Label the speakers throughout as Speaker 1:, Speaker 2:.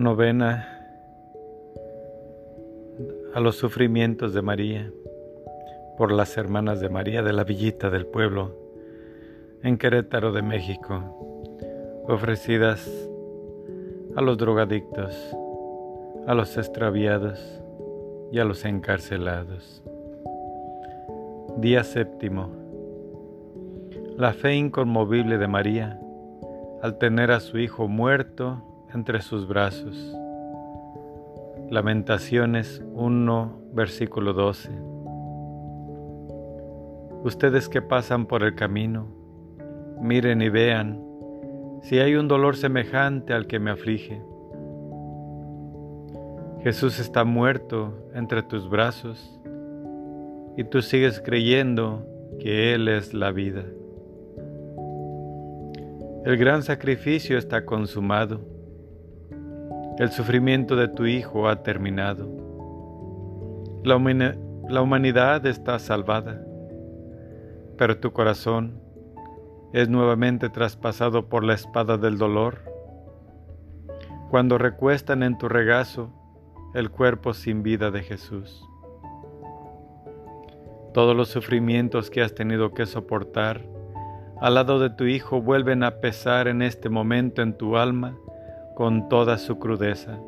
Speaker 1: Novena a los sufrimientos de María por las hermanas de María de la Villita del Pueblo en Querétaro de México, ofrecidas a los drogadictos, a los extraviados y a los encarcelados. Día séptimo. La fe inconmovible de María al tener a su hijo muerto entre sus brazos. Lamentaciones 1, versículo 12. Ustedes que pasan por el camino, miren y vean si hay un dolor semejante al que me aflige. Jesús está muerto entre tus brazos y tú sigues creyendo que Él es la vida. El gran sacrificio está consumado el sufrimiento de tu Hijo ha terminado. La, humanidad está salvada, pero tu corazón es nuevamente traspasado por la espada del dolor. Cuando recuestan en tu regazo el cuerpo sin vida de Jesús. Todos los sufrimientos que has tenido que soportar al lado de tu Hijo vuelven a pesar en este momento en tu alma con toda su crudeza.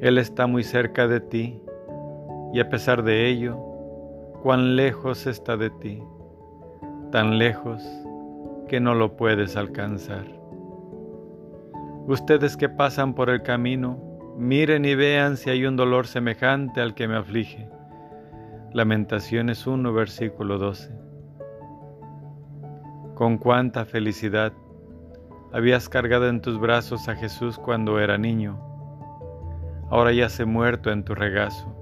Speaker 1: Él está muy cerca de ti y a pesar de ello, cuán lejos está de ti, tan lejos que no lo puedes alcanzar. Ustedes que pasan por el camino, miren y vean si hay un dolor semejante al que me aflige. Lamentaciones 1, versículo 12. Con cuánta felicidad Habías cargado en tus brazos a Jesús cuando era niño. Ahora ya se muerto en tu regazo.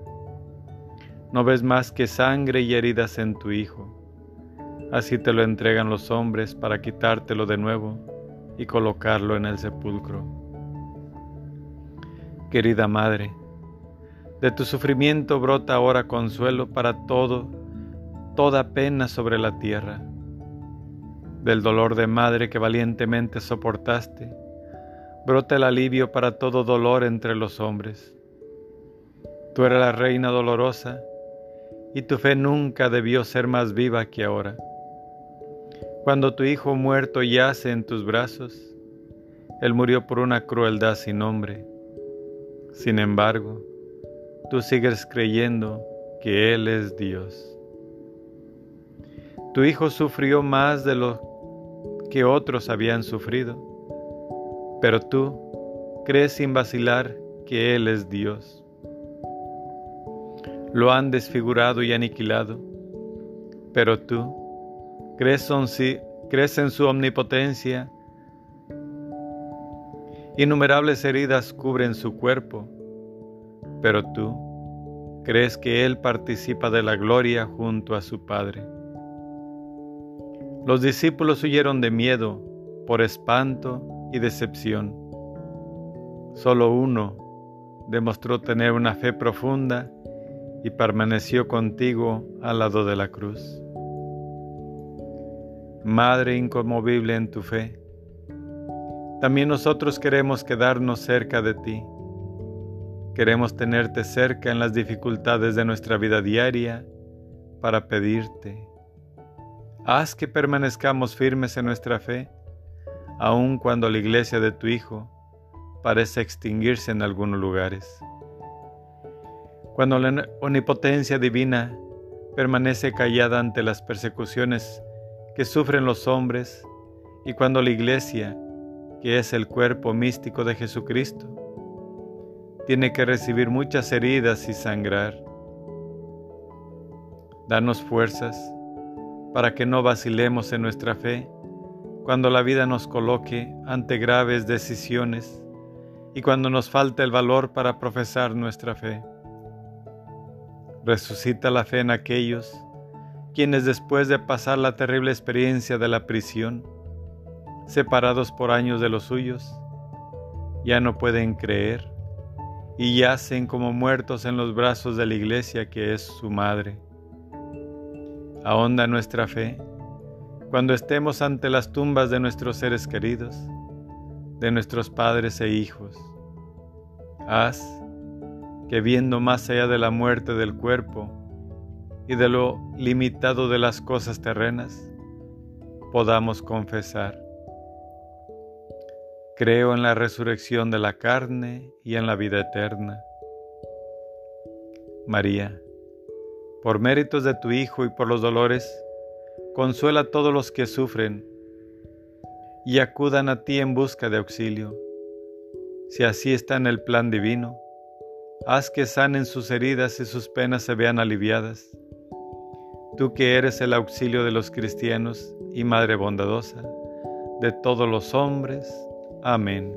Speaker 1: No ves más que sangre y heridas en tu Hijo. Así te lo entregan los hombres para quitártelo de nuevo y colocarlo en el sepulcro. Querida Madre, de tu sufrimiento brota ahora consuelo para todo, toda pena sobre la tierra del dolor de madre que valientemente soportaste, brota el alivio para todo dolor entre los hombres. Tú eres la reina dolorosa y tu fe nunca debió ser más viva que ahora. Cuando tu hijo muerto yace en tus brazos, él murió por una crueldad sin nombre. Sin embargo, tú sigues creyendo que Él es Dios. Tu hijo sufrió más de lo que otros habían sufrido, pero tú crees sin vacilar que Él es Dios. Lo han desfigurado y aniquilado, pero tú crees, crees en su omnipotencia. Innumerables heridas cubren su cuerpo, pero tú crees que Él participa de la gloria junto a su Padre. Los discípulos huyeron de miedo, por espanto y decepción. Solo uno demostró tener una fe profunda y permaneció contigo al lado de la cruz. Madre inconmovible en tu fe, también nosotros queremos quedarnos cerca de ti. Queremos tenerte cerca en las dificultades de nuestra vida diaria para pedirte, Haz que permanezcamos firmes en nuestra fe, aun cuando la iglesia de tu Hijo parece extinguirse en algunos lugares. Cuando la omnipotencia divina permanece callada ante las persecuciones que sufren los hombres y cuando la iglesia, que es el cuerpo místico de Jesucristo, tiene que recibir muchas heridas y sangrar. Danos fuerzas para que no vacilemos en nuestra fe cuando la vida nos coloque ante graves decisiones y cuando nos falta el valor para profesar nuestra fe. Resucita la fe en aquellos quienes después de pasar la terrible experiencia de la prisión, separados por años de los suyos, ya no pueden creer y yacen como muertos en los brazos de la iglesia que es su madre. Ahonda nuestra fe cuando estemos ante las tumbas de nuestros seres queridos, de nuestros padres e hijos Haz que viendo más allá de la muerte del cuerpo y de lo limitado de las cosas terrenas, podamos confesar. Creo en la resurrección de la carne y en la vida eterna. María, por méritos de tu Hijo y por los dolores, consuela a todos los que sufren y acudan a ti en busca de auxilio. Si así está en el plan divino, haz que sanen sus heridas y sus penas se vean aliviadas. Tú que eres el auxilio de los cristianos y Madre bondadosa de todos los hombres. Amén.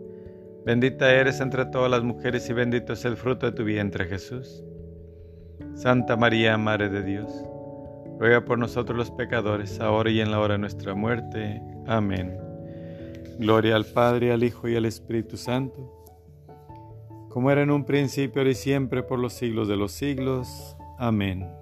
Speaker 1: Bendita eres entre todas las mujeres y bendito es el fruto de tu vientre Jesús. Santa María, Madre de Dios, ruega por nosotros los pecadores, ahora y en la hora de nuestra muerte. Amén. Gloria al Padre, al Hijo y al Espíritu Santo, como era en un principio, ahora y siempre, por los siglos de los siglos. Amén.